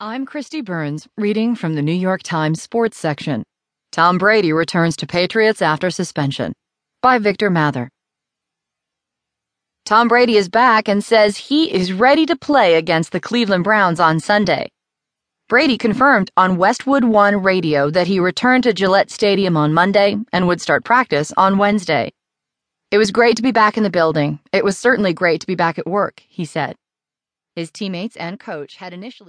I'm Kristi Burns, reading from the New York Times Sports section. Tom Brady returns to Patriots after suspension. By Victor Mather. Tom Brady is back and says he is ready to play against the Cleveland Browns on Sunday. Brady confirmed on Westwood One radio that he returned to Gillette Stadium on Monday and would start practice on Wednesday. It was great to be back in the building. It was certainly great to be back at work, he said. His teammates and coach had initially